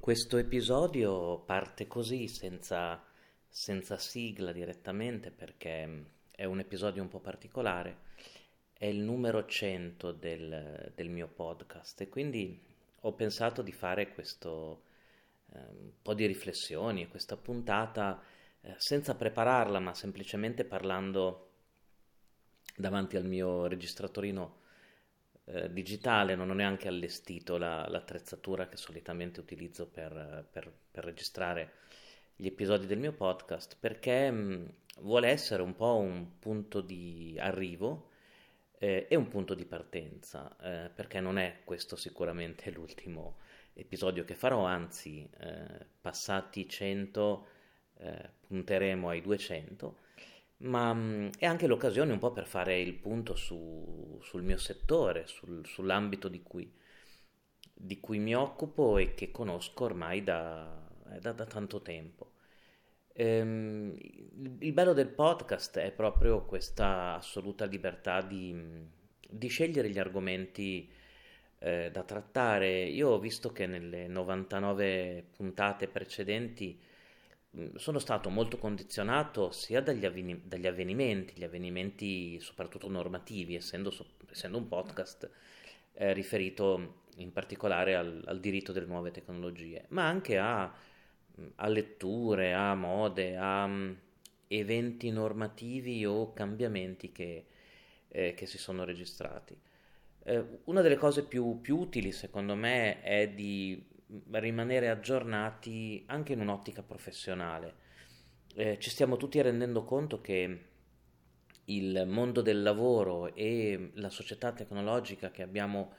Questo episodio parte così, senza, senza sigla direttamente, perché è un episodio un po' particolare. È il numero 100 del, del mio podcast e quindi ho pensato di fare questo eh, po' di riflessioni, questa puntata eh, senza prepararla, ma semplicemente parlando davanti al mio registratorino eh, digitale, non ho neanche allestito la, l'attrezzatura che solitamente utilizzo per, per, per, registrare gli episodi del mio podcast, perché mh, vuole essere un po' un punto di arrivo eh, e un punto di partenza, eh, perché non è questo sicuramente l'ultimo episodio che farò, anzi, eh, passati 100 eh, punteremo ai 200 ma mm, è anche l'occasione un po' per fare il punto su, sul mio settore, sul, sull'ambito di cui, di cui, mi occupo e che conosco ormai da, eh, da, da tanto tempo. Ehm, il, bello del podcast è proprio questa assoluta libertà di, di scegliere gli argomenti eh, da trattare. Io ho visto che nelle 99 puntate precedenti Mm, sono stato molto condizionato sia dagli, avveni- dagli avvenimenti, gli avvenimenti soprattutto normativi, essendo, so- essendo un podcast eh, riferito in particolare al, al, diritto delle nuove tecnologie, ma anche a, a letture, a mode, a um, eventi normativi o cambiamenti che, eh, che si sono registrati. Eh, una delle cose più, più utili secondo me è di rimanere aggiornati anche in un'ottica professionale. Eh, ci stiamo tutti rendendo conto che il mondo del lavoro e la società tecnologica che abbiamo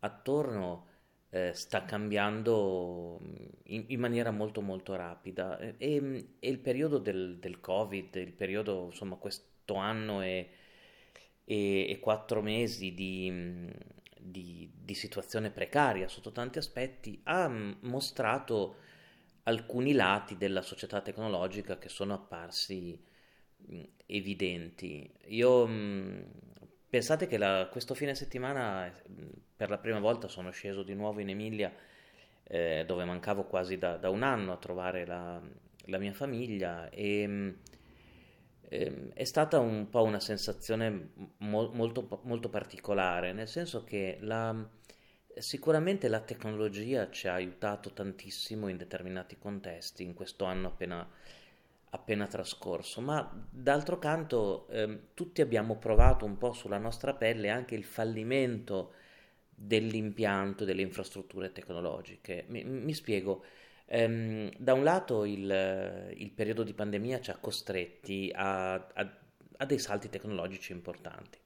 attorno eh, sta cambiando in, in, maniera molto molto rapida e, e il periodo del, del, Covid, il periodo insomma questo anno e, e, e quattro mesi di, di, di situazione precaria sotto tanti aspetti, ha mostrato alcuni lati della società tecnologica che sono apparsi evidenti. Io pensate che la, questo fine settimana per la prima volta sono sceso di nuovo in Emilia eh, dove mancavo quasi da, da, un anno a trovare la, la mia famiglia e Ehm, è stata un po' una sensazione mo- molto, molto particolare, nel senso che la, sicuramente la tecnologia ci ha aiutato tantissimo in determinati contesti in questo anno appena, appena trascorso, ma d'altro canto eh, tutti abbiamo provato un po' sulla nostra pelle anche il fallimento dell'impianto delle infrastrutture tecnologiche. Mi, mi spiego. Um, da un lato il, il, periodo di pandemia ci ha costretti a, a, a, dei salti tecnologici importanti,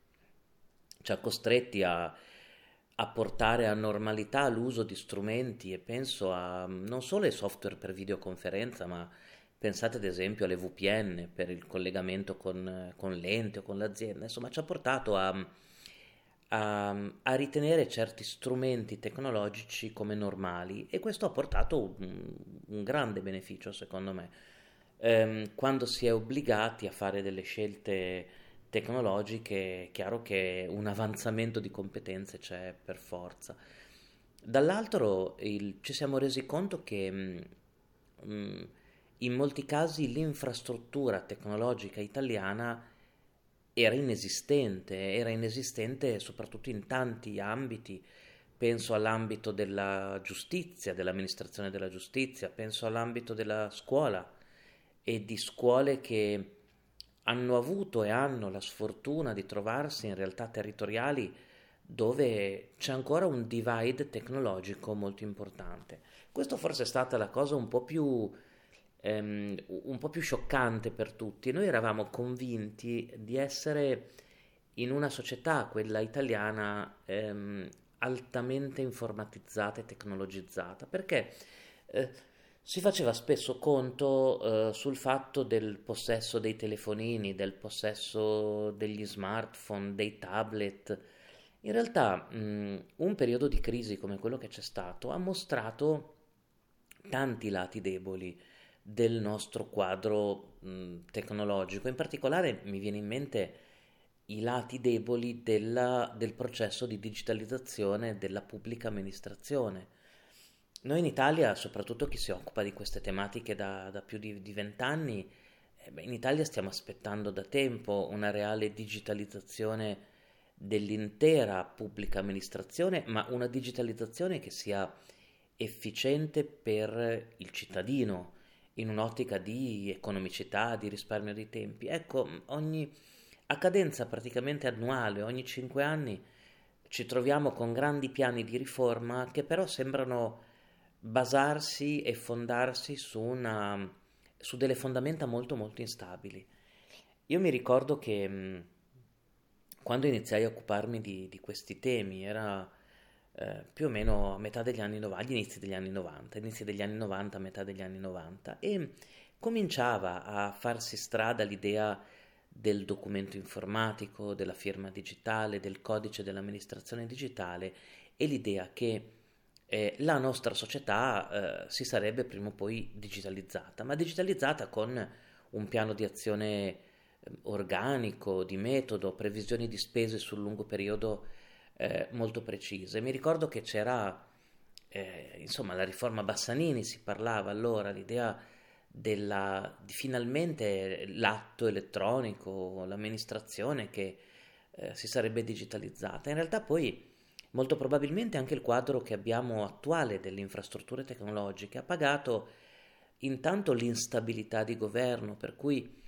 ci ha costretti a, a, portare a normalità l'uso di strumenti e penso a non solo ai software per videoconferenza, ma pensate ad esempio alle VPN per il collegamento con, con l'ente o con l'azienda, insomma ci ha portato a a, a, ritenere certi strumenti tecnologici come normali e questo ha portato un, un grande beneficio secondo me. Ehm, quando si è obbligati a fare delle scelte tecnologiche è chiaro che un avanzamento di competenze c'è per forza. Dall'altro il, ci siamo resi conto che mh, mm, mm, in molti casi l'infrastruttura tecnologica italiana era inesistente, era inesistente soprattutto in tanti ambiti. Penso all'ambito della giustizia, dell'amministrazione della giustizia, penso all'ambito della scuola e di scuole che hanno avuto e hanno la sfortuna di trovarsi in realtà territoriali dove c'è ancora un divide tecnologico molto importante. Questo forse è stata la cosa un po' più ehm, un po' più scioccante per tutti. Noi eravamo convinti di essere in una società, quella italiana, ehm, altamente informatizzata e tecnologizzata, perché eh, si faceva spesso conto eh, sul fatto del possesso dei telefonini, del possesso degli smartphone, dei tablet. In realtà mh, un periodo di crisi come quello che c'è stato ha mostrato tanti lati deboli del nostro quadro mh, tecnologico. In particolare mi viene in mente i lati deboli della, del processo di digitalizzazione della pubblica amministrazione. noi in Italia, soprattutto chi si occupa di queste tematiche da, da più di vent'anni, eh, in Italia stiamo aspettando da tempo una reale digitalizzazione dell'intera pubblica amministrazione, ma una digitalizzazione che sia efficiente per il cittadino, in un'ottica di economicità, di risparmio di tempi. Ecco, ogni, a cadenza praticamente annuale, ogni cinque anni, ci troviamo con grandi piani di riforma che però sembrano basarsi e fondarsi su, una, su delle fondamenta molto molto instabili. Io mi ricordo che quando iniziai a occuparmi di, di questi temi era eh, più o meno a metà degli anni 90, agli inizi degli anni 90, inizi degli anni 90, a metà degli anni 90 e cominciava a farsi strada l'idea del documento informatico, della firma digitale, del codice dell'amministrazione digitale e l'idea che eh, la nostra società eh, si sarebbe prima o poi digitalizzata, ma digitalizzata con un piano di azione eh, organico, di metodo, previsioni di spese sul lungo periodo eh, molto precise. Mi ricordo che c'era, eh, insomma, la riforma Bassanini, si parlava allora, l'idea della, di finalmente l'atto elettronico, l'amministrazione che eh, si sarebbe digitalizzata. In realtà poi molto probabilmente anche il quadro che abbiamo attuale delle infrastrutture tecnologiche ha pagato intanto l'instabilità di governo, per cui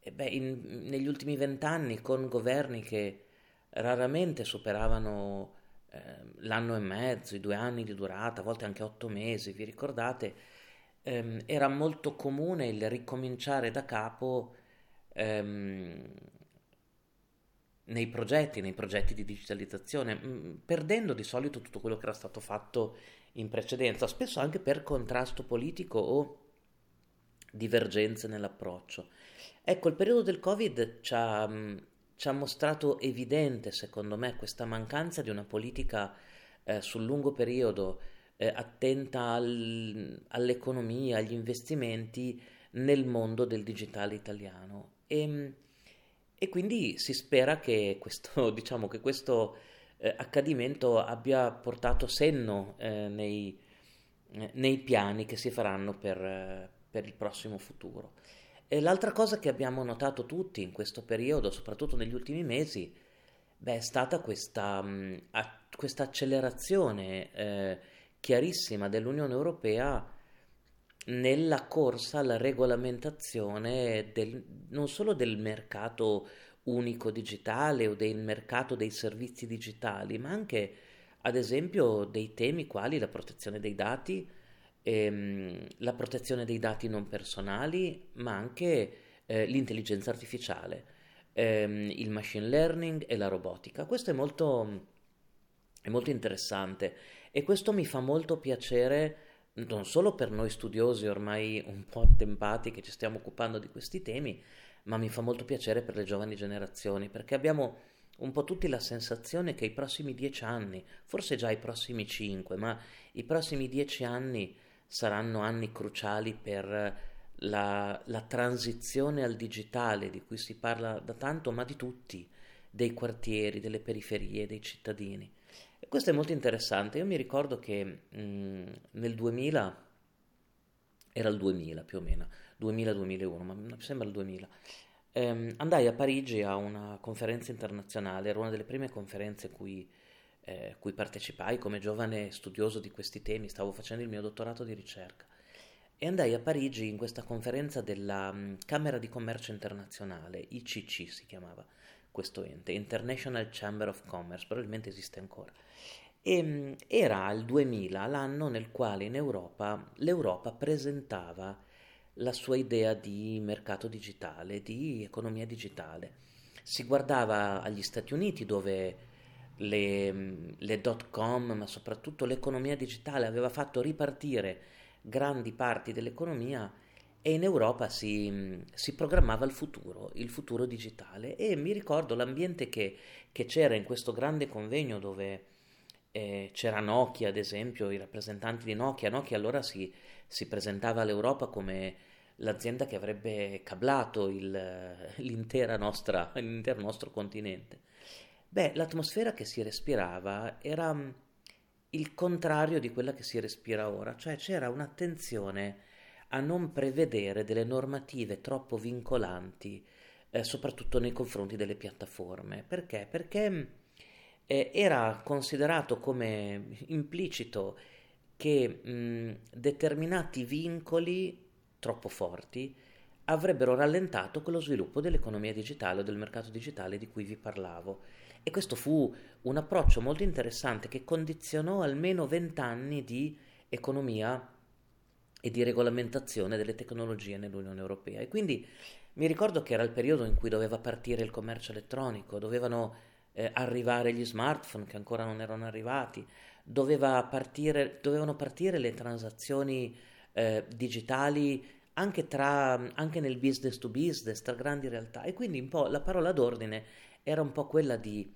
eh beh, in, negli ultimi vent'anni con governi che raramente superavano eh, l'anno e mezzo, i due anni di durata, a volte anche otto mesi, vi ricordate? ehm, era molto comune il ricominciare da capo ehm, nei progetti, nei progetti di digitalizzazione, mh, mm, perdendo di solito tutto quello che era stato fatto in precedenza, spesso anche per contrasto politico o divergenze nell'approccio. Ecco, il periodo del Covid ci ha, mh, mm, ci ha mostrato evidente, secondo me, questa mancanza di una politica eh, sul lungo periodo eh, attenta al, all'economia, agli investimenti nel mondo del digitale italiano. E, e quindi si spera che questo, diciamo, che questo eh, accadimento abbia portato senno eh, nei, eh, nei, piani che si faranno per, per il prossimo futuro. E l'altra cosa che abbiamo notato tutti in questo periodo, soprattutto negli ultimi mesi, beh, è stata questa, a, questa accelerazione eh, chiarissima dell'Unione Europea nella corsa alla regolamentazione del, non solo del mercato unico digitale o del mercato dei servizi digitali, ma anche ad esempio dei temi quali la protezione dei dati, ehm, la protezione dei dati non personali, ma anche eh, l'intelligenza artificiale, ehm, il machine learning e la robotica. Questo è molto, è molto interessante e questo mi fa molto piacere non solo per noi studiosi ormai un po' attempati che ci stiamo occupando di questi temi, ma mi fa molto piacere per le giovani generazioni, perché abbiamo un po' tutti la sensazione che i prossimi dieci anni, forse già i prossimi cinque, ma i prossimi dieci anni saranno anni cruciali per la, la transizione al digitale di cui si parla da tanto, ma di tutti, dei quartieri, delle periferie, dei cittadini. E questo è molto interessante. Io mi ricordo che mh, mm, nel 2000, era il 2000 più o meno, 2000-2001, ma mi sembra il 2000, ehm, andai a Parigi a una conferenza internazionale, era una delle prime conferenze cui, eh, cui partecipai come giovane studioso di questi temi, stavo facendo il mio dottorato di ricerca. E andai a Parigi in questa conferenza della um, Camera di Commercio Internazionale, ICC si chiamava questo ente, International Chamber of Commerce, probabilmente esiste ancora. E, ehm, era il 2000 l'anno nel quale in Europa l'Europa presentava la sua idea di mercato digitale, di economia digitale. Si guardava agli Stati Uniti dove le, le dot com, ma soprattutto l'economia digitale aveva fatto ripartire grandi parti dell'economia e in Europa si, si, programmava il futuro, il futuro digitale e mi ricordo l'ambiente che, che c'era in questo grande convegno dove eh, c'era Nokia, ad esempio, i rappresentanti di Nokia. Nokia allora si, si presentava all'Europa come l'azienda che avrebbe cablato il, l'intero nostro continente. Beh, l'atmosfera che si respirava era, il contrario di quella che si respira ora, cioè c'era un'attenzione a non prevedere delle normative troppo vincolanti, eh, soprattutto nei confronti delle piattaforme. Perché? Perché eh, era considerato come implicito che mh, determinati vincoli troppo forti avrebbero rallentato quello sviluppo dell'economia digitale o del mercato digitale di cui vi parlavo. E questo fu un approccio molto interessante che condizionò almeno vent'anni di economia e di regolamentazione delle tecnologie nell'Unione Europea. E quindi mi ricordo che era il periodo in cui doveva partire il commercio elettronico, dovevano eh, arrivare gli smartphone che ancora non erano arrivati, doveva partire, dovevano partire le transazioni eh, digitali anche, tra, anche nel business to business, tra grandi realtà. E quindi un po' la parola d'ordine era un po' quella di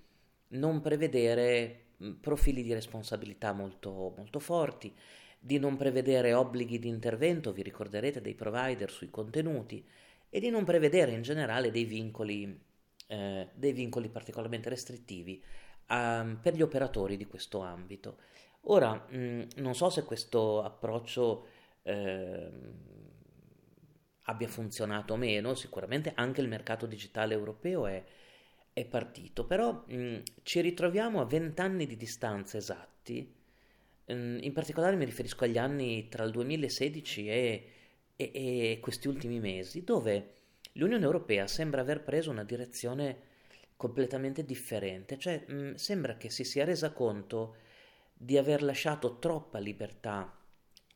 non prevedere profili di responsabilità molto, molto forti, di non prevedere obblighi di intervento, vi ricorderete, dei provider sui contenuti e di non prevedere in generale dei vincoli, eh, dei vincoli particolarmente restrittivi um, per gli operatori di questo ambito. Ora, mh, non so se questo approccio eh, abbia funzionato o meno, sicuramente anche il mercato digitale europeo è è partito, però mh, ci ritroviamo a vent'anni di distanza esatti, mh, in particolare mi riferisco agli anni tra il 2016 e, e, e questi ultimi mesi, dove l'Unione Europea sembra aver preso una direzione completamente differente, cioè mh, sembra che si sia resa conto di aver lasciato troppa libertà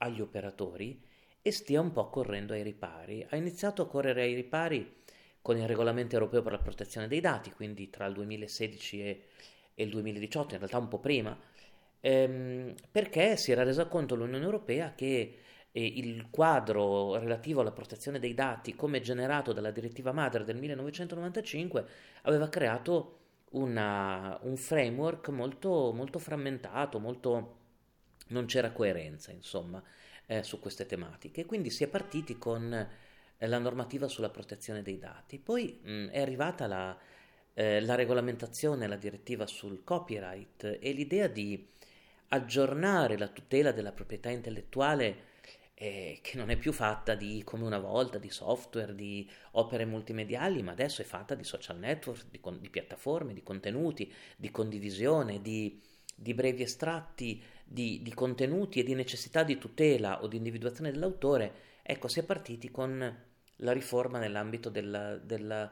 agli operatori e stia un po' correndo ai ripari. Ha iniziato a correre ai ripari con il regolamento europeo per la protezione dei dati, quindi tra il 2016 e, e il 2018, in realtà un po' prima, ehm, perché si era resa conto l'Unione Europea che eh, il quadro relativo alla protezione dei dati, come generato dalla direttiva madre del 1995, aveva creato una, un framework molto, molto frammentato, molto, non c'era coerenza, insomma, eh, su queste tematiche. Quindi si è partiti con la normativa sulla protezione dei dati. Poi mh, è arrivata la, eh, la regolamentazione, la direttiva sul copyright e l'idea di aggiornare la tutela della proprietà intellettuale eh, che non è più fatta di come una volta di software, di opere multimediali, ma adesso è fatta di social network, di, di piattaforme, di contenuti, di condivisione, di, di brevi estratti di, di, contenuti e di necessità di tutela o di individuazione dell'autore. Ecco, si è partiti con la riforma nell'ambito della, della,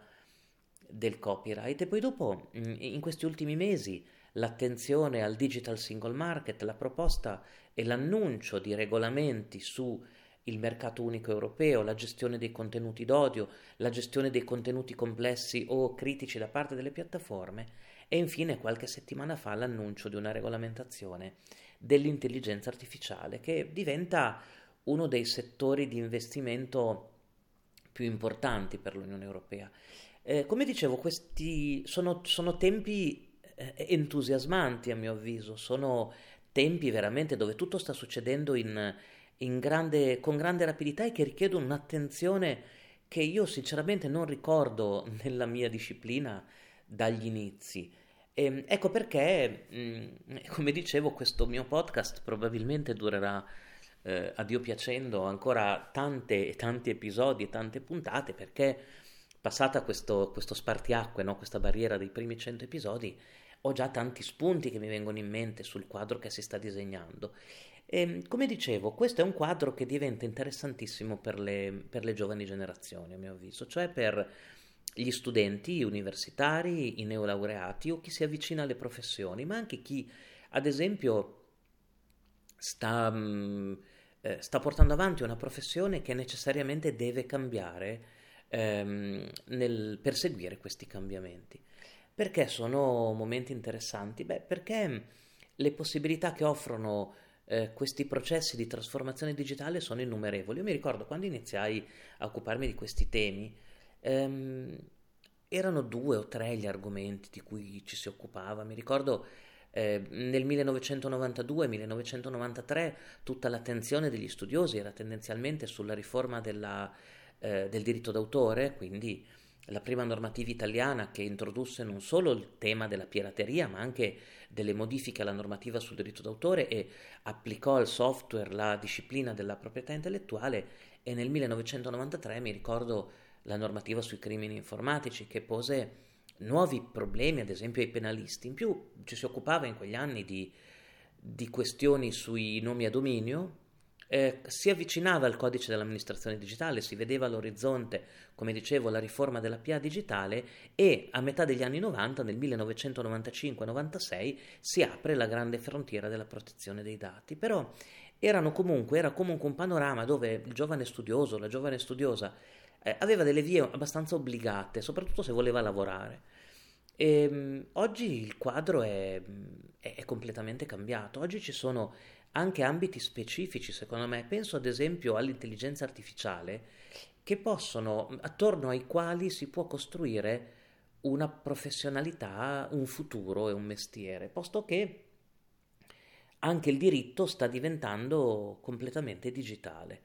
del copyright. E poi dopo mm, in questi ultimi mesi l'attenzione al digital single market, la proposta e l'annuncio di regolamenti su il mercato unico europeo, la gestione dei contenuti d'odio, la gestione dei contenuti complessi o critici da parte delle piattaforme e infine qualche settimana fa l'annuncio di una regolamentazione dell'intelligenza artificiale che diventa uno dei settori di investimento più importanti per l'Unione Europea. Eh, come dicevo, questi sono, sono tempi eh, entusiasmanti a mio avviso, sono tempi veramente dove tutto sta succedendo in, in grande, con grande rapidità e che richiedono un'attenzione che io sinceramente non ricordo nella mia disciplina dagli inizi. E, ehm, ecco perché, mm, come dicevo, questo mio podcast probabilmente durerà eh, a Dio piacendo ancora tante tanti episodi e tante puntate perché passata questo, questo spartiacque, no? questa barriera dei primi 100 episodi, ho già tanti spunti che mi vengono in mente sul quadro che si sta disegnando. E, ehm, come dicevo, questo è un quadro che diventa interessantissimo per le, per le giovani generazioni, a mio avviso, cioè per gli studenti universitari, i neolaureati o chi si avvicina alle professioni, ma anche chi, ad esempio, sta, mm, eh, sta portando avanti una professione che necessariamente deve cambiare ehm, nel perseguire questi cambiamenti. Perché sono momenti interessanti? Beh, perché le possibilità che offrono eh, questi processi di trasformazione digitale sono innumerevoli. Io mi ricordo quando iniziai a occuparmi di questi temi, ehm, erano due o tre gli argomenti di cui ci si occupava. Mi ricordo eh, nel 1992-1993 tutta l'attenzione degli studiosi era tendenzialmente sulla riforma della, eh, del diritto d'autore, quindi la prima normativa italiana che introdusse non solo il tema della pirateria, ma anche delle modifiche alla normativa sul diritto d'autore e applicò al software la disciplina della proprietà intellettuale e nel 1993 mi ricordo la normativa sui crimini informatici che pose nuovi problemi, ad esempio ai penalisti. In più ci si occupava in quegli anni di, di questioni sui nomi a dominio, eh, si avvicinava al codice dell'amministrazione digitale, si vedeva all'orizzonte, come dicevo, la riforma della PA digitale e a metà degli anni 90, nel 1995-96, si apre la grande frontiera della protezione dei dati. Però comunque, era comunque un panorama dove il giovane studioso, la giovane studiosa, eh, aveva delle vie abbastanza obbligate, soprattutto se voleva lavorare. E, ehm, oggi il quadro è, è, è completamente cambiato. Oggi ci sono anche ambiti specifici, secondo me. Penso ad esempio all'intelligenza artificiale, che possono, attorno ai quali si può costruire una professionalità, un futuro e un mestiere, posto che anche il diritto sta diventando completamente digitale.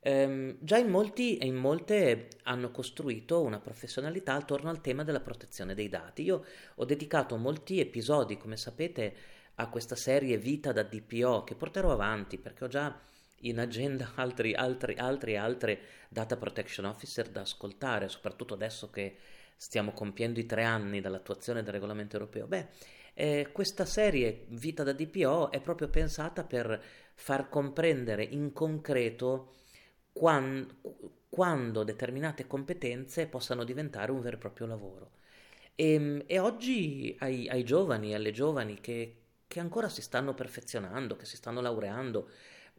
Ehm, già in molti e in molte hanno costruito una professionalità attorno al tema della protezione dei dati. Io ho dedicato molti episodi, come sapete, a questa serie Vita da DPO che porterò avanti perché ho già in agenda altri, altri, altri altre data protection officer da ascoltare, soprattutto adesso che stiamo compiendo i tre anni dall'attuazione del regolamento europeo. Beh, eh, questa serie Vita da DPO è proprio pensata per far comprendere in concreto quando, quando determinate competenze possano diventare un vero e proprio lavoro. E, ehm, e oggi ai, ai giovani, alle giovani che, che ancora si stanno perfezionando, che si stanno laureando,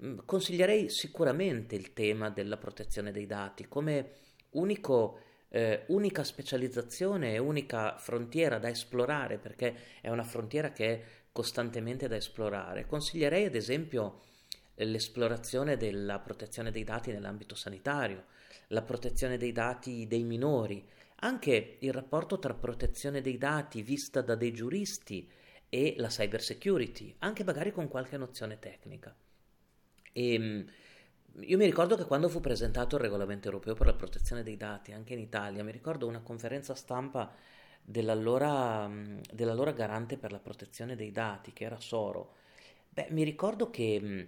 mm, consiglierei sicuramente il tema della protezione dei dati come unico, eh, unica specializzazione e unica frontiera da esplorare, perché è una frontiera che è costantemente da esplorare. Consiglierei ad esempio l'esplorazione della protezione dei dati nell'ambito sanitario, la protezione dei dati dei minori, anche il rapporto tra protezione dei dati vista da dei giuristi e la cyber security, anche magari con qualche nozione tecnica. E, ehm, io mi ricordo che quando fu presentato il regolamento europeo per la protezione dei dati, anche in Italia, mi ricordo una conferenza stampa dell'allora, dell'allora garante per la protezione dei dati, che era Soro. Beh, mi ricordo che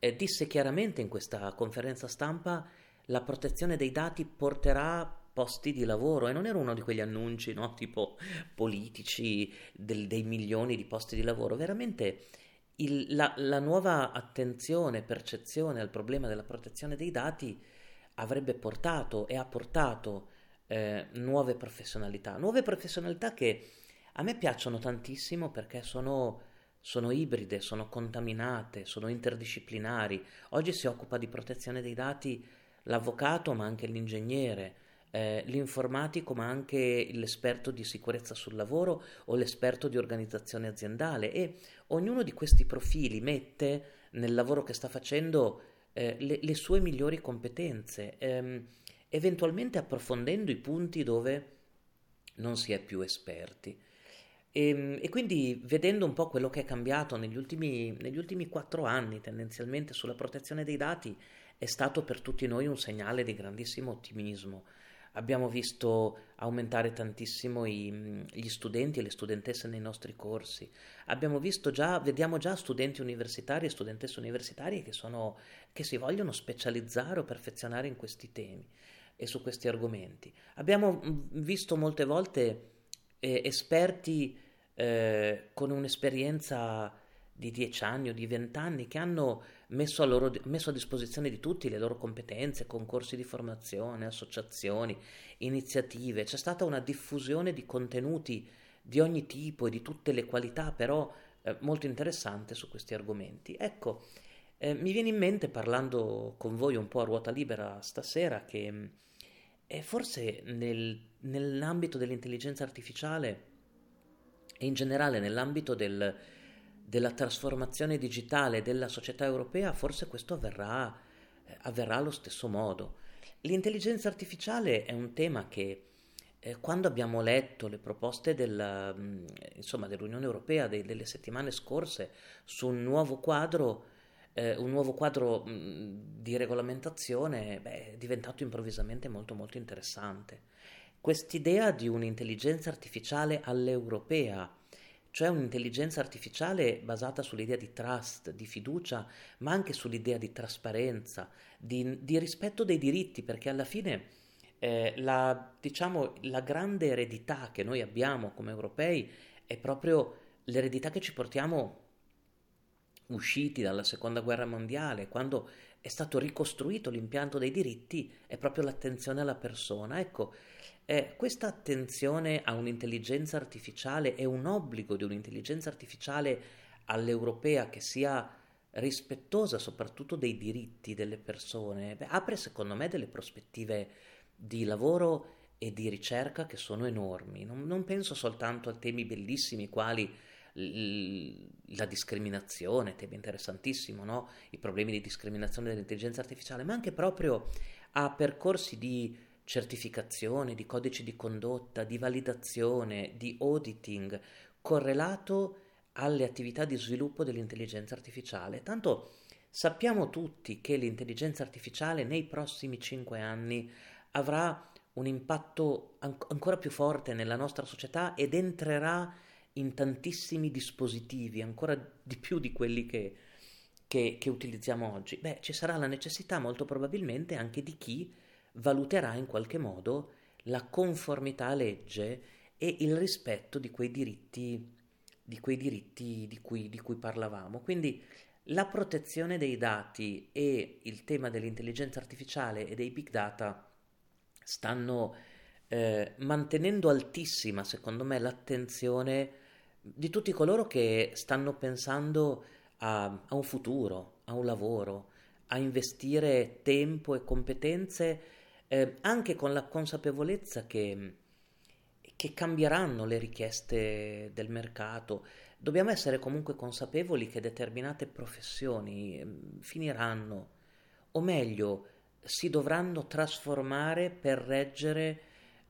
eh, disse chiaramente in questa conferenza stampa la protezione dei dati porterà posti di lavoro e non era uno di quegli annunci no? tipo politici del, dei milioni di posti di lavoro, veramente il, la, la, nuova attenzione, percezione al problema della protezione dei dati avrebbe portato e ha portato eh, nuove professionalità, nuove professionalità che a me piacciono tantissimo perché sono, sono ibride, sono contaminate, sono interdisciplinari. Oggi si occupa di protezione dei dati l'avvocato ma anche l'ingegnere eh, l'informatico ma anche l'esperto di sicurezza sul lavoro o l'esperto di organizzazione aziendale e ognuno di questi profili mette nel lavoro che sta facendo eh, le, le, sue migliori competenze, ehm, eventualmente approfondendo i punti dove non si è più esperti. E, ehm, e, quindi vedendo un po' quello che è cambiato negli ultimi, negli ultimi quattro anni tendenzialmente sulla protezione dei dati è stato per tutti noi un segnale di grandissimo ottimismo abbiamo visto aumentare tantissimo i, gli studenti e le studentesse nei nostri corsi, abbiamo visto già, vediamo già studenti universitari e studentesse universitarie che, sono, che si vogliono specializzare o perfezionare in questi temi e su questi argomenti. Abbiamo visto molte volte eh, esperti eh, con un'esperienza di 10 anni o di 20 anni che hanno messo a, loro, messo a, disposizione di tutti le loro competenze, concorsi di formazione, associazioni, iniziative. C'è stata una diffusione di contenuti di ogni tipo e di tutte le qualità, però eh, molto interessante su questi argomenti. Ecco, eh, mi viene in mente parlando con voi un po' a ruota libera stasera che eh, forse nel, nell'ambito dell'intelligenza artificiale e in generale nell'ambito del della trasformazione digitale della società europea, forse questo avverrà, eh, avverrà allo stesso modo. L'intelligenza artificiale è un tema che eh, quando abbiamo letto le proposte della, mm, insomma, dell'Unione Europea de, delle settimane scorse su un nuovo quadro, eh, un nuovo quadro mh, mm, di regolamentazione, beh, è diventato improvvisamente molto molto interessante. quest'idea di un'intelligenza artificiale all'europea, cioè un'intelligenza artificiale basata sull'idea di trust, di fiducia, ma anche sull'idea di trasparenza, di, di rispetto dei diritti, perché alla fine eh, la, diciamo, la grande eredità che noi abbiamo come europei è proprio l'eredità che ci portiamo usciti dalla seconda guerra mondiale, quando è stato ricostruito l'impianto dei diritti, è proprio l'attenzione alla persona. Ecco, eh, questa attenzione a un'intelligenza artificiale è un obbligo di un'intelligenza artificiale all'europea che sia rispettosa soprattutto dei diritti delle persone, beh, apre secondo me delle prospettive di lavoro e di ricerca che sono enormi. Non, non penso soltanto a temi bellissimi quali la discriminazione, tema interessantissimo, no? i problemi di discriminazione dell'intelligenza artificiale, ma anche proprio a percorsi di certificazione, di codici di condotta, di validazione, di auditing, correlato alle attività di sviluppo dell'intelligenza artificiale. Tanto sappiamo tutti che l'intelligenza artificiale nei prossimi cinque anni avrà un impatto an- ancora più forte nella nostra società ed entrerà in tantissimi dispositivi, ancora di più di quelli che, che, che utilizziamo oggi, beh, ci sarà la necessità molto probabilmente anche di chi valuterà in qualche modo la conformità a legge e il rispetto di quei diritti di, quei diritti di, cui, di cui parlavamo. Quindi la protezione dei dati e il tema dell'intelligenza artificiale e dei big data stanno eh, mantenendo altissima, secondo me, l'attenzione di tutti coloro che stanno pensando a, a un futuro, a un lavoro, a investire tempo e competenze eh, anche con la consapevolezza che, che cambieranno le richieste del mercato. Dobbiamo essere comunque consapevoli che determinate professioni ehm, finiranno, o meglio, si dovranno trasformare per reggere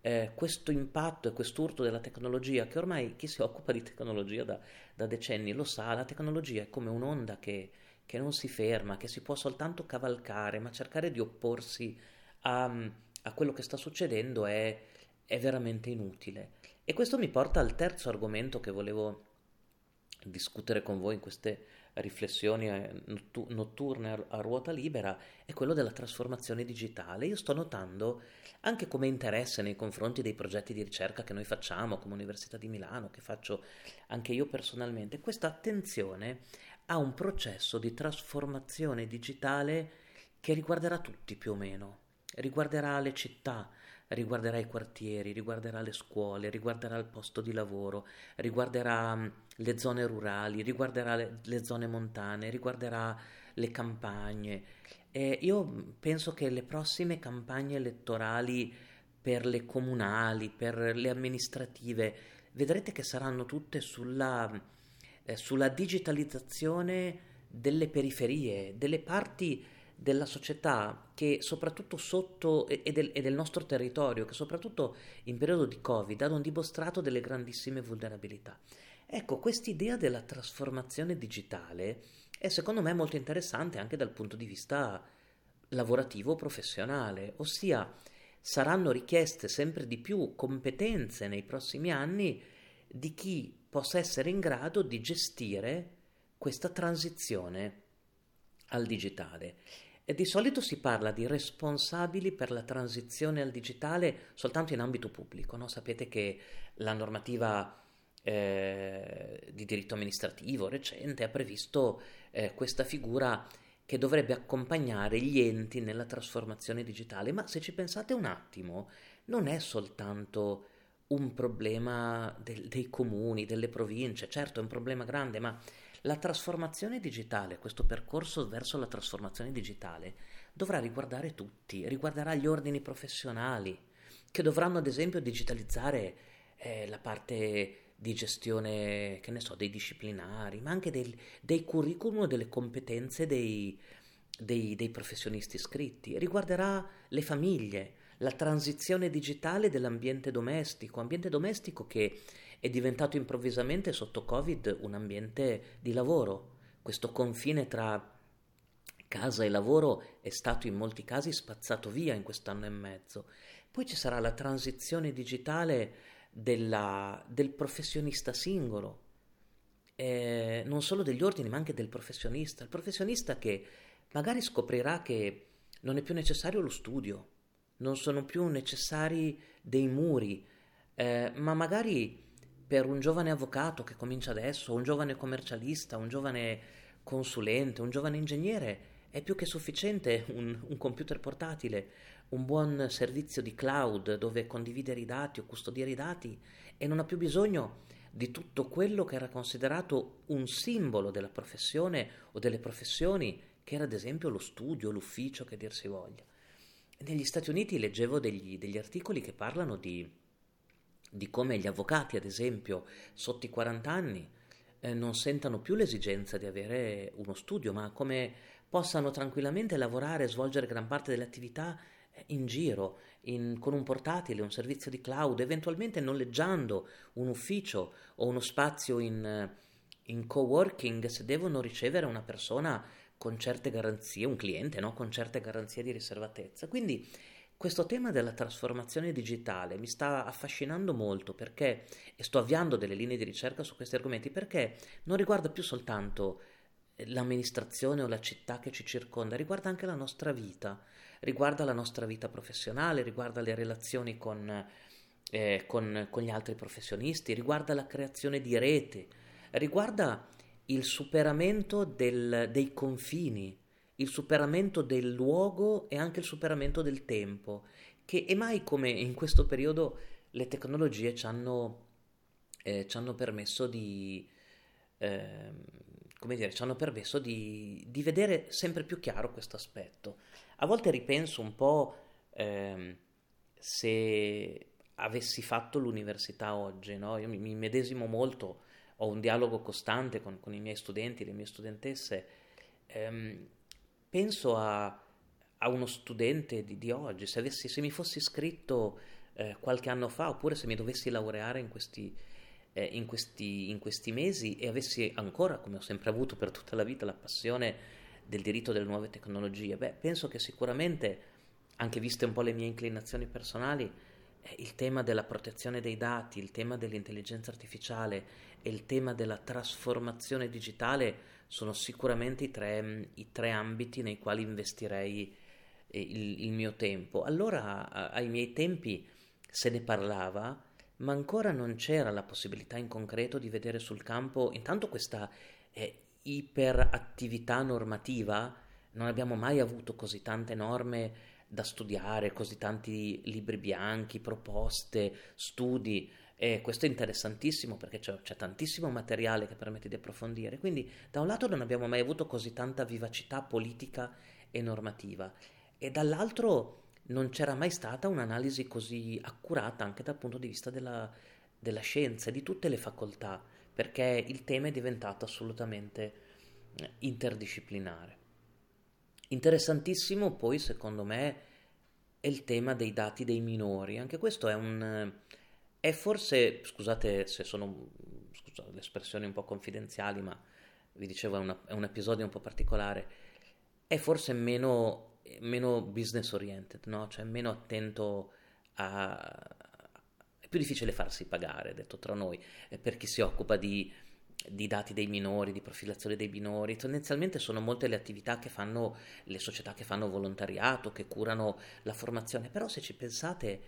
eh, questo impatto e quest'urto della tecnologia, che ormai chi si occupa di tecnologia da, da decenni lo sa, la tecnologia è come un'onda che, che, non si ferma, che si può soltanto cavalcare, ma cercare di opporsi a, a quello che sta succedendo è, è veramente inutile. E questo mi porta al terzo argomento che volevo discutere con voi in queste riflessioni eh, notturne a ruota libera è quello della trasformazione digitale. Io sto notando anche come interesse nei confronti dei progetti di ricerca che noi facciamo come Università di Milano, che faccio anche io personalmente, questa attenzione a un processo di trasformazione digitale che riguarderà tutti più o meno, riguarderà le città, riguarderà i quartieri, riguarderà le scuole, riguarderà il posto di lavoro, riguarderà mm, le zone rurali, riguarderà le, le zone montane, riguarderà le campagne. E io penso che le prossime campagne elettorali per le comunali, per le amministrative, vedrete che saranno tutte sulla, eh, sulla digitalizzazione delle periferie, delle parti della società che soprattutto sotto e del, e del, nostro territorio, che soprattutto in periodo di Covid hanno dimostrato delle grandissime vulnerabilità. Ecco, quest'idea della trasformazione digitale è secondo me molto interessante anche dal punto di vista lavorativo professionale, ossia saranno richieste sempre di più competenze nei prossimi anni di chi possa essere in grado di gestire questa transizione al digitale. E di solito si parla di responsabili per la transizione al digitale soltanto in ambito pubblico. No? Sapete che la normativa eh, di diritto amministrativo recente ha previsto eh, questa figura che dovrebbe accompagnare gli enti nella trasformazione digitale. Ma se ci pensate un attimo, non è soltanto un problema del, dei comuni, delle province, certo è un problema grande, ma la trasformazione digitale, questo percorso verso la trasformazione digitale, dovrà riguardare tutti, riguarderà gli ordini professionali, che dovranno ad esempio digitalizzare eh, la parte di gestione, che ne so, dei disciplinari, ma anche dei, dei curriculum e delle competenze dei, dei, dei professionisti iscritti, riguarderà le famiglie, la transizione digitale dell'ambiente domestico, ambiente domestico che è diventato improvvisamente sotto Covid un ambiente di lavoro, questo confine tra casa e lavoro è stato in molti casi spazzato via in quest'anno e mezzo. Poi ci sarà la transizione digitale della, del professionista singolo, eh, non solo degli ordini ma anche del professionista. Il professionista che magari scoprirà che non è più necessario lo studio, non sono più necessari dei muri, eh, ma magari per un giovane avvocato che comincia adesso, un giovane commercialista, un giovane consulente, un giovane ingegnere, è più che sufficiente un, un, computer portatile, un buon servizio di cloud dove condividere i dati o custodire i dati e non ha più bisogno di tutto quello che era considerato un simbolo della professione o delle professioni, che era ad esempio lo studio, l'ufficio, che dir si voglia. Negli Stati Uniti leggevo degli, degli articoli che parlano di, di, come gli avvocati, ad esempio, sotto i 40 anni, eh, non sentano più l'esigenza di avere uno studio, ma come possano tranquillamente lavorare e svolgere gran parte delle attività eh, in giro, in, con un portatile, un servizio di cloud, eventualmente noleggiando un ufficio o uno spazio in, in co-working se devono ricevere una persona con certe garanzie, un cliente no? con certe garanzie di riservatezza. Quindi questo tema della trasformazione digitale mi sta affascinando molto perché, e sto avviando delle linee di ricerca su questi argomenti, perché non riguarda più soltanto l'amministrazione o la città che ci circonda, riguarda anche la nostra vita, riguarda la nostra vita professionale, riguarda le relazioni con, eh, con, con gli altri professionisti, riguarda la creazione di rete, riguarda il superamento del, dei confini, il superamento del luogo e anche il superamento del tempo, che è mai come in questo periodo le tecnologie ci hanno, eh, ci hanno permesso di... Eh, come dire, ci hanno permesso di, di, vedere sempre più chiaro questo aspetto. A volte ripenso un po' eh, se avessi fatto l'università oggi, no? Io mi, mi medesimo molto ho un dialogo costante con, con, i miei studenti, le mie studentesse, ehm, penso a, a, uno studente di, di oggi, se, avessi, se, mi fossi iscritto eh, qualche anno fa oppure se mi dovessi laureare in questi, eh, in, questi, in questi mesi e avessi ancora, come ho sempre avuto per tutta la vita, la passione del diritto delle nuove tecnologie, beh, penso che sicuramente, anche viste un po' le mie inclinazioni personali, eh, il tema della protezione dei dati, il tema dell'intelligenza artificiale e il tema della trasformazione digitale sono sicuramente i tre, i tre ambiti nei quali investirei eh, il, il, mio tempo. Allora, ai miei tempi se ne parlava, ma ancora non c'era la possibilità in concreto di vedere sul campo intanto questa eh, iperattività normativa. Non abbiamo mai avuto così tante norme da studiare, così tanti libri bianchi, proposte, studi. E questo è interessantissimo perché c'è, c'è, tantissimo materiale che permette di approfondire. Quindi, da un lato, non abbiamo mai avuto così tanta vivacità politica e normativa, e dall'altro non c'era mai stata un'analisi così accurata anche dal punto di vista della, della scienza e di tutte le facoltà, perché il tema è diventato assolutamente eh, interdisciplinare. Interessantissimo poi, secondo me, è il tema dei dati dei minori. Anche questo è un... è forse, scusate se sono scusate, le espressioni un po' confidenziali, ma vi dicevo è, una, è un episodio un po' particolare, è forse meno, meno business oriented, no? Cioè meno attento a... È più difficile farsi pagare, detto tra noi, per chi si occupa di di dati dei minori, di profilazione dei minori, tendenzialmente sono molte le attività che fanno le società che fanno volontariato, che curano la formazione, però se ci pensate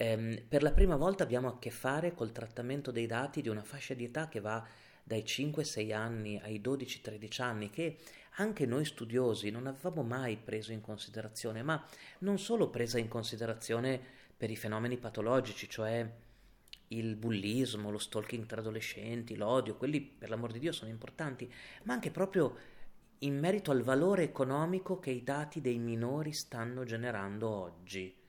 ehm, per la prima volta abbiamo a che fare col trattamento dei dati di una fascia di età che va dai 5-6 anni ai 12-13 anni, che anche noi studiosi non avevamo mai preso in considerazione, ma non solo presa in considerazione per i fenomeni patologici, cioè il bullismo, lo stalking tra adolescenti, l'odio, quelli per l'amor di Dio sono importanti, ma anche proprio in merito al valore economico che i dati dei minori stanno generando oggi.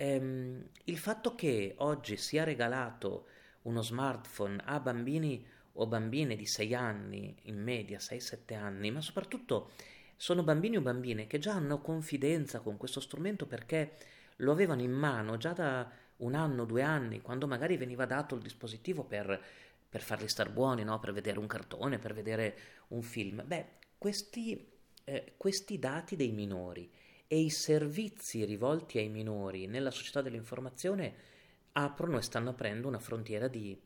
Ehm, il fatto che oggi sia regalato uno smartphone a bambini o bambine di 6 anni, in media 6-7 anni, ma soprattutto sono bambini o bambine che già hanno confidenza con questo strumento perché lo avevano in mano già da un anno, due anni, quando magari veniva dato il dispositivo per, per farli star buoni, no? per vedere un cartone, per vedere un film. Beh, questi eh, questi dati dei minori e i servizi rivolti ai minori nella società dell'informazione aprono e stanno aprendo una frontiera di,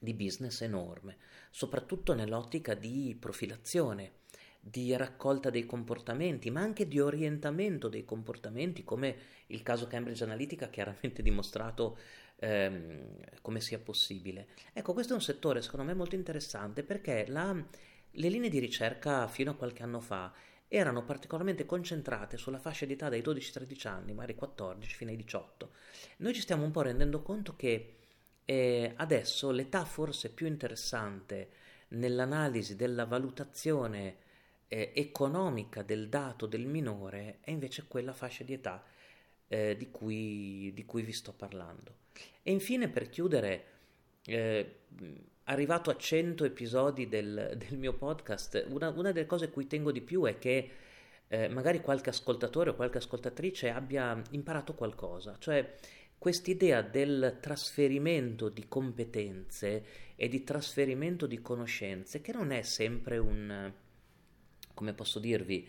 di business enorme, soprattutto nell'ottica di profilazione, di raccolta dei comportamenti, ma anche di orientamento dei comportamenti, come il caso Cambridge Analytica ha chiaramente dimostrato ehm, come sia possibile. Ecco, questo è un settore secondo me molto interessante perché la, le linee di ricerca fino a qualche anno fa erano particolarmente concentrate sulla fascia di età dai 12-13 anni, magari 14 fino ai 18. Noi ci stiamo un po' rendendo conto che eh, adesso l'età forse più interessante nell'analisi della valutazione eh, economica del dato del minore è invece quella fascia di età eh, di, cui, di, cui, vi sto parlando. E infine, per chiudere, eh, arrivato a 100 episodi del, del mio podcast, una, una, delle cose a cui tengo di più è che eh, magari qualche ascoltatore o qualche ascoltatrice abbia imparato qualcosa, cioè quest'idea del trasferimento di competenze e di trasferimento di conoscenze che non è sempre un, come posso dirvi,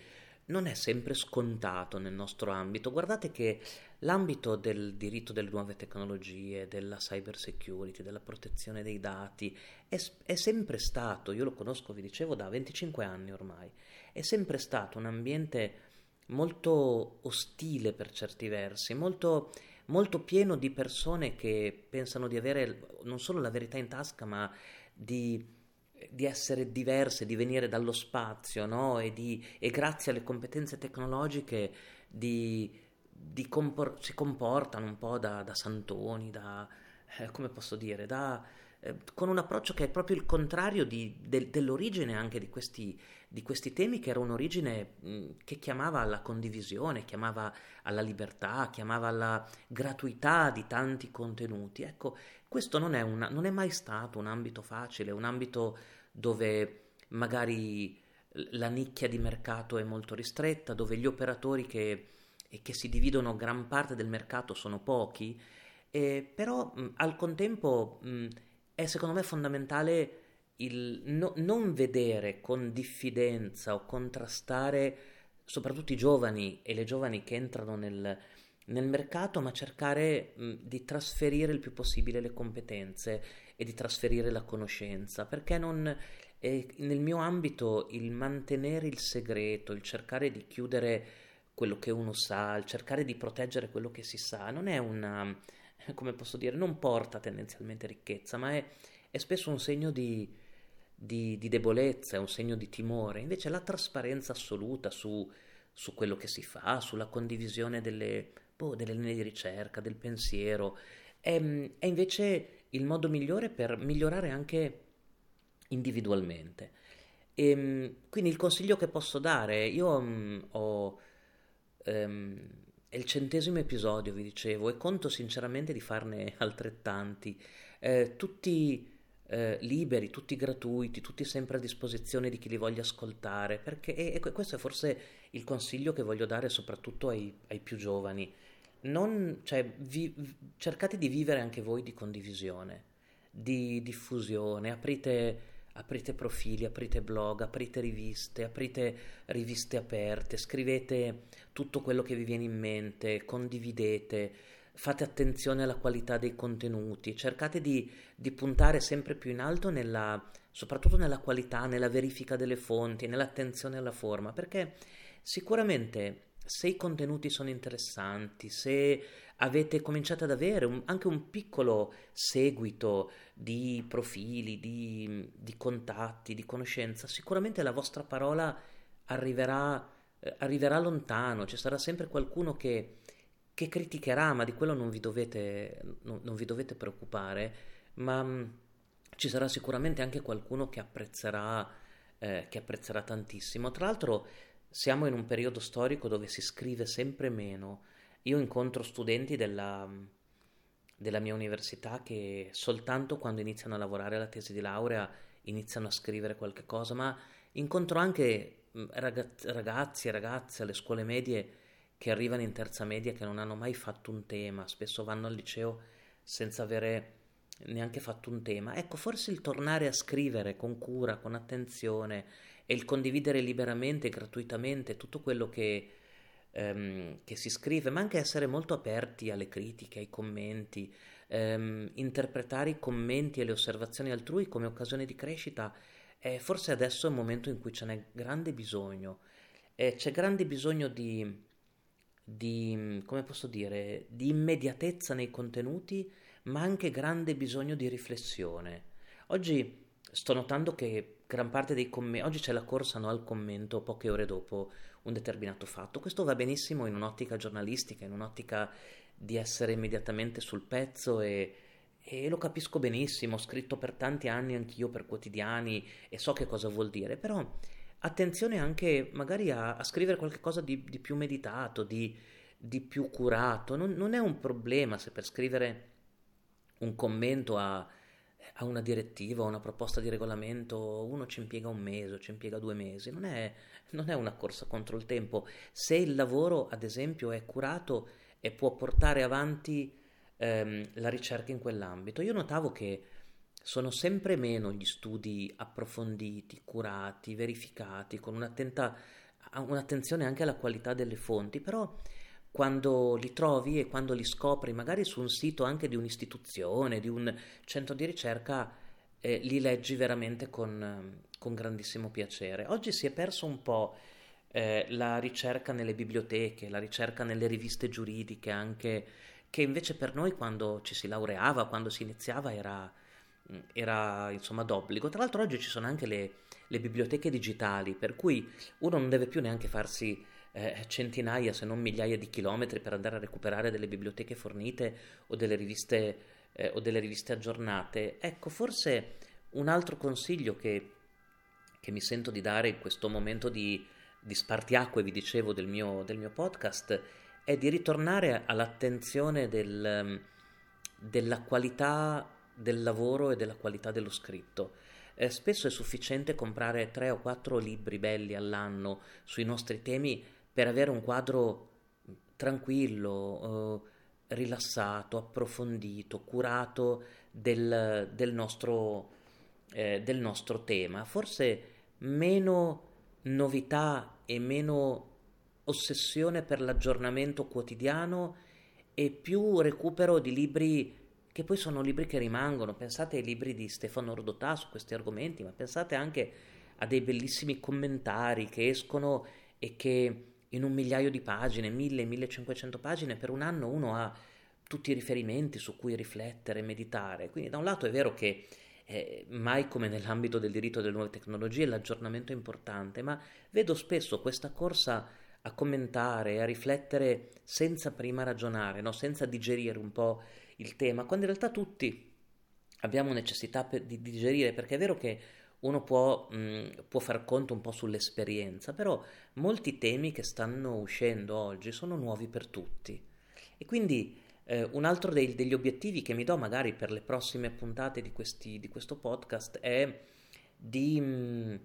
non è sempre scontato nel nostro ambito. Guardate che l'ambito del diritto delle nuove tecnologie, della cyber security, della protezione dei dati, è, è, sempre stato, io lo conosco, vi dicevo, da 25 anni ormai, è sempre stato un ambiente molto ostile per certi versi, molto, molto pieno di persone che pensano di avere non solo la verità in tasca, ma di di essere diverse, di venire dallo spazio, no? e, di, e, grazie alle competenze tecnologiche di, di compor- si comportano un po' da, da santoni, da, eh, come posso dire, da, eh, con un approccio che è proprio il contrario di, de, dell'origine anche di questi, di questi, temi, che era un'origine mh, che chiamava alla condivisione, chiamava alla libertà, chiamava alla gratuità di tanti contenuti. Ecco, questo non è, una, non è mai stato un ambito facile, un ambito dove magari la nicchia di mercato è molto ristretta, dove gli operatori che, che si dividono gran parte del mercato sono pochi, eh, però mh, al contempo mh, è secondo me fondamentale il no, non vedere con diffidenza o contrastare soprattutto i giovani e le giovani che entrano nel, nel mercato, ma cercare mh, di trasferire il più possibile le competenze e di trasferire la conoscenza, perché non eh, nel mio ambito il mantenere il segreto, il cercare di chiudere quello che uno sa, il cercare di proteggere quello che si sa, non è una, come posso dire, non porta tendenzialmente ricchezza, ma è, è spesso un segno di, di, di, debolezza, è un segno di timore. Invece la trasparenza assoluta su, su quello che si fa, sulla condivisione delle, boh, delle linee di ricerca, del pensiero, è, è invece il modo migliore per migliorare anche individualmente. E, ehm, quindi il consiglio che posso dare, io um, ho... Um, è il centesimo episodio, vi dicevo, e conto sinceramente di farne altrettanti, eh, tutti eh, liberi, tutti gratuiti, tutti sempre a disposizione di chi li voglia ascoltare, perché e, e questo è forse il consiglio che voglio dare soprattutto ai, ai più giovani. Non, cioè, vi, cercate di vivere anche voi di condivisione, di diffusione, aprite, aprite profili, aprite blog, aprite riviste, aprite riviste aperte, scrivete tutto quello che vi viene in mente, condividete, fate attenzione alla qualità dei contenuti, cercate di, di puntare sempre più in alto nella, soprattutto nella qualità, nella verifica delle fonti, nell'attenzione alla forma, perché sicuramente se i contenuti sono interessanti, se avete cominciato ad avere un, anche un piccolo seguito di profili, di, di, contatti, di conoscenza, sicuramente la vostra parola arriverà, eh, arriverà lontano, ci sarà sempre qualcuno che, che, criticherà, ma di quello non vi dovete, non, non vi dovete preoccupare, ma mh, mm, ci sarà sicuramente anche qualcuno che apprezzerà, eh, che apprezzerà tantissimo. Tra l'altro, siamo in un periodo storico dove si scrive sempre meno. Io incontro studenti della, della mia università che soltanto quando iniziano a lavorare alla tesi di laurea iniziano a scrivere qualche cosa, ma incontro anche ragazzi e ragazze alle scuole medie che arrivano in terza media che non hanno mai fatto un tema, spesso vanno al liceo senza avere neanche fatto un tema. Ecco, forse il tornare a scrivere con cura, con attenzione, e il condividere liberamente, gratuitamente tutto quello che, ehm, che si scrive, ma anche essere molto aperti alle critiche, ai commenti, ehm, interpretare i commenti e le osservazioni altrui come occasione di crescita, eh, forse adesso è un momento in cui ce n'è grande bisogno. Eh, c'è grande bisogno di, di, come posso dire, di immediatezza nei contenuti, ma anche grande bisogno di riflessione. Oggi sto notando che gran parte dei commenti, oggi c'è la corsa no, al commento poche ore dopo un determinato fatto. Questo va benissimo in un'ottica giornalistica, in un'ottica di essere immediatamente sul pezzo e, e lo capisco benissimo, ho scritto per tanti anni anch'io per quotidiani e so che cosa vuol dire, però attenzione anche magari a, a scrivere qualcosa di, di, più meditato, di, di più curato, non, non, è un problema se per scrivere un commento a, a una direttiva, a una proposta di regolamento, uno ci impiega un mese, ci impiega due mesi, non è, non è una corsa contro il tempo. Se il lavoro, ad esempio, è curato e può portare avanti ehm, la ricerca in quell'ambito. Io notavo che sono sempre meno gli studi approfonditi, curati, verificati, con un'attenta, un'attenzione anche alla qualità delle fonti, però quando li trovi e quando li scopri, magari su un sito anche di un'istituzione, di un centro di ricerca, eh, li leggi veramente con, con grandissimo piacere. Oggi si è perso un po' eh, la ricerca nelle biblioteche, la ricerca nelle riviste giuridiche, anche che invece per noi quando ci si laureava, quando si iniziava era, era insomma d'obbligo. Tra l'altro oggi ci sono anche le, le biblioteche digitali, per cui uno non deve più neanche farsi eh, centinaia, se non migliaia di chilometri per andare a recuperare delle biblioteche fornite o delle riviste, eh, o delle riviste aggiornate. Ecco, forse un altro consiglio che, che mi sento di dare in questo momento di di spartiacque, vi dicevo, del mio, del mio podcast, è di ritornare all'attenzione del, della qualità del lavoro e della qualità dello scritto. Eh, spesso è sufficiente comprare tre o quattro libri belli all'anno sui nostri temi per avere un quadro tranquillo, eh, rilassato, approfondito, curato del, del, nostro, eh, del nostro tema. Forse meno novità e meno ossessione per l'aggiornamento quotidiano e più recupero di libri che poi sono libri che rimangono. Pensate ai libri di Stefano Rodotà su questi argomenti, ma pensate anche a dei bellissimi commentari che escono e che in un migliaio di pagine, 1000-1500 pagine, per un anno uno ha tutti i riferimenti su cui riflettere, meditare. Quindi da un lato è vero che eh, mai come nell'ambito del diritto delle nuove tecnologie l'aggiornamento è importante, ma vedo spesso questa corsa a commentare, a riflettere senza prima ragionare, no? senza digerire un po' il tema, quando in realtà tutti abbiamo necessità per, di digerire, perché è vero che uno può, mh, può, far conto un po' sull'esperienza, però molti temi che stanno uscendo oggi sono nuovi per tutti. E quindi eh, un altro dei, degli obiettivi che mi do magari per le prossime puntate di, questi, di questo podcast è di mh,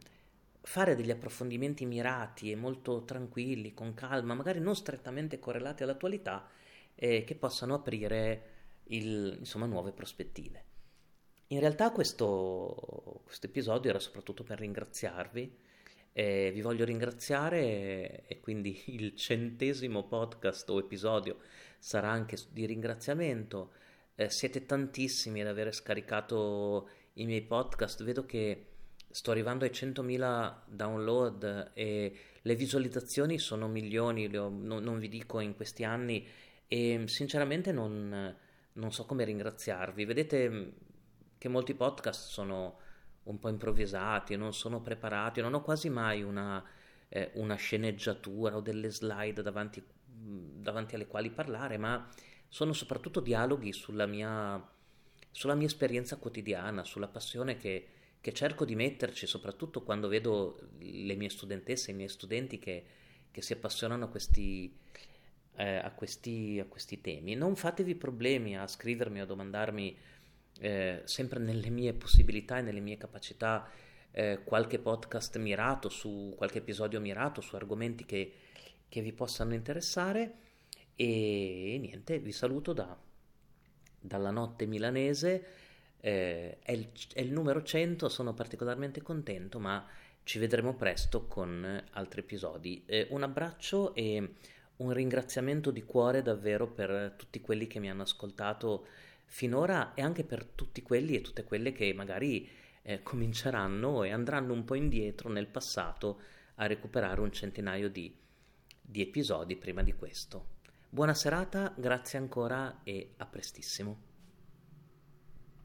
fare degli approfondimenti mirati e molto tranquilli, con calma, magari non strettamente correlati all'attualità, eh, che possano aprire il, insomma, nuove prospettive. In realtà questo, questo episodio era soprattutto per ringraziarvi. Eh, vi voglio ringraziare e quindi il centesimo podcast o episodio sarà anche di ringraziamento. Eh, siete tantissimi ad aver scaricato i miei podcast, vedo che sto arrivando ai 100.000 download e le visualizzazioni sono milioni, ho, non, non, vi dico in questi anni e sinceramente non, non so come ringraziarvi. Vedete che molti podcast sono un po' improvvisati, non sono preparati, non ho quasi mai una, eh, una sceneggiatura o delle slide davanti davanti alle quali parlare, ma sono soprattutto dialoghi sulla mia, sulla mia esperienza quotidiana, sulla passione che, che, cerco di metterci, soprattutto quando vedo le mie studentesse, i miei studenti che, che si appassionano a questi, eh, a, questi, a questi, temi. Non fatevi problemi a scrivermi, a domandarmi eh, sempre nelle mie possibilità e nelle mie capacità eh, qualche podcast mirato su qualche episodio mirato su argomenti che che vi possano interessare e niente, vi saluto da, dalla notte milanese, eh, è, il, è il numero 100, sono particolarmente contento, ma ci vedremo presto con altri episodi. Eh, un abbraccio e un ringraziamento di cuore davvero per tutti quelli che mi hanno ascoltato finora e anche per tutti quelli e tutte quelle che magari eh, cominceranno e andranno un po' indietro nel passato a recuperare un centinaio di, di episodi prima di questo. Buona serata, grazie ancora e a prestissimo.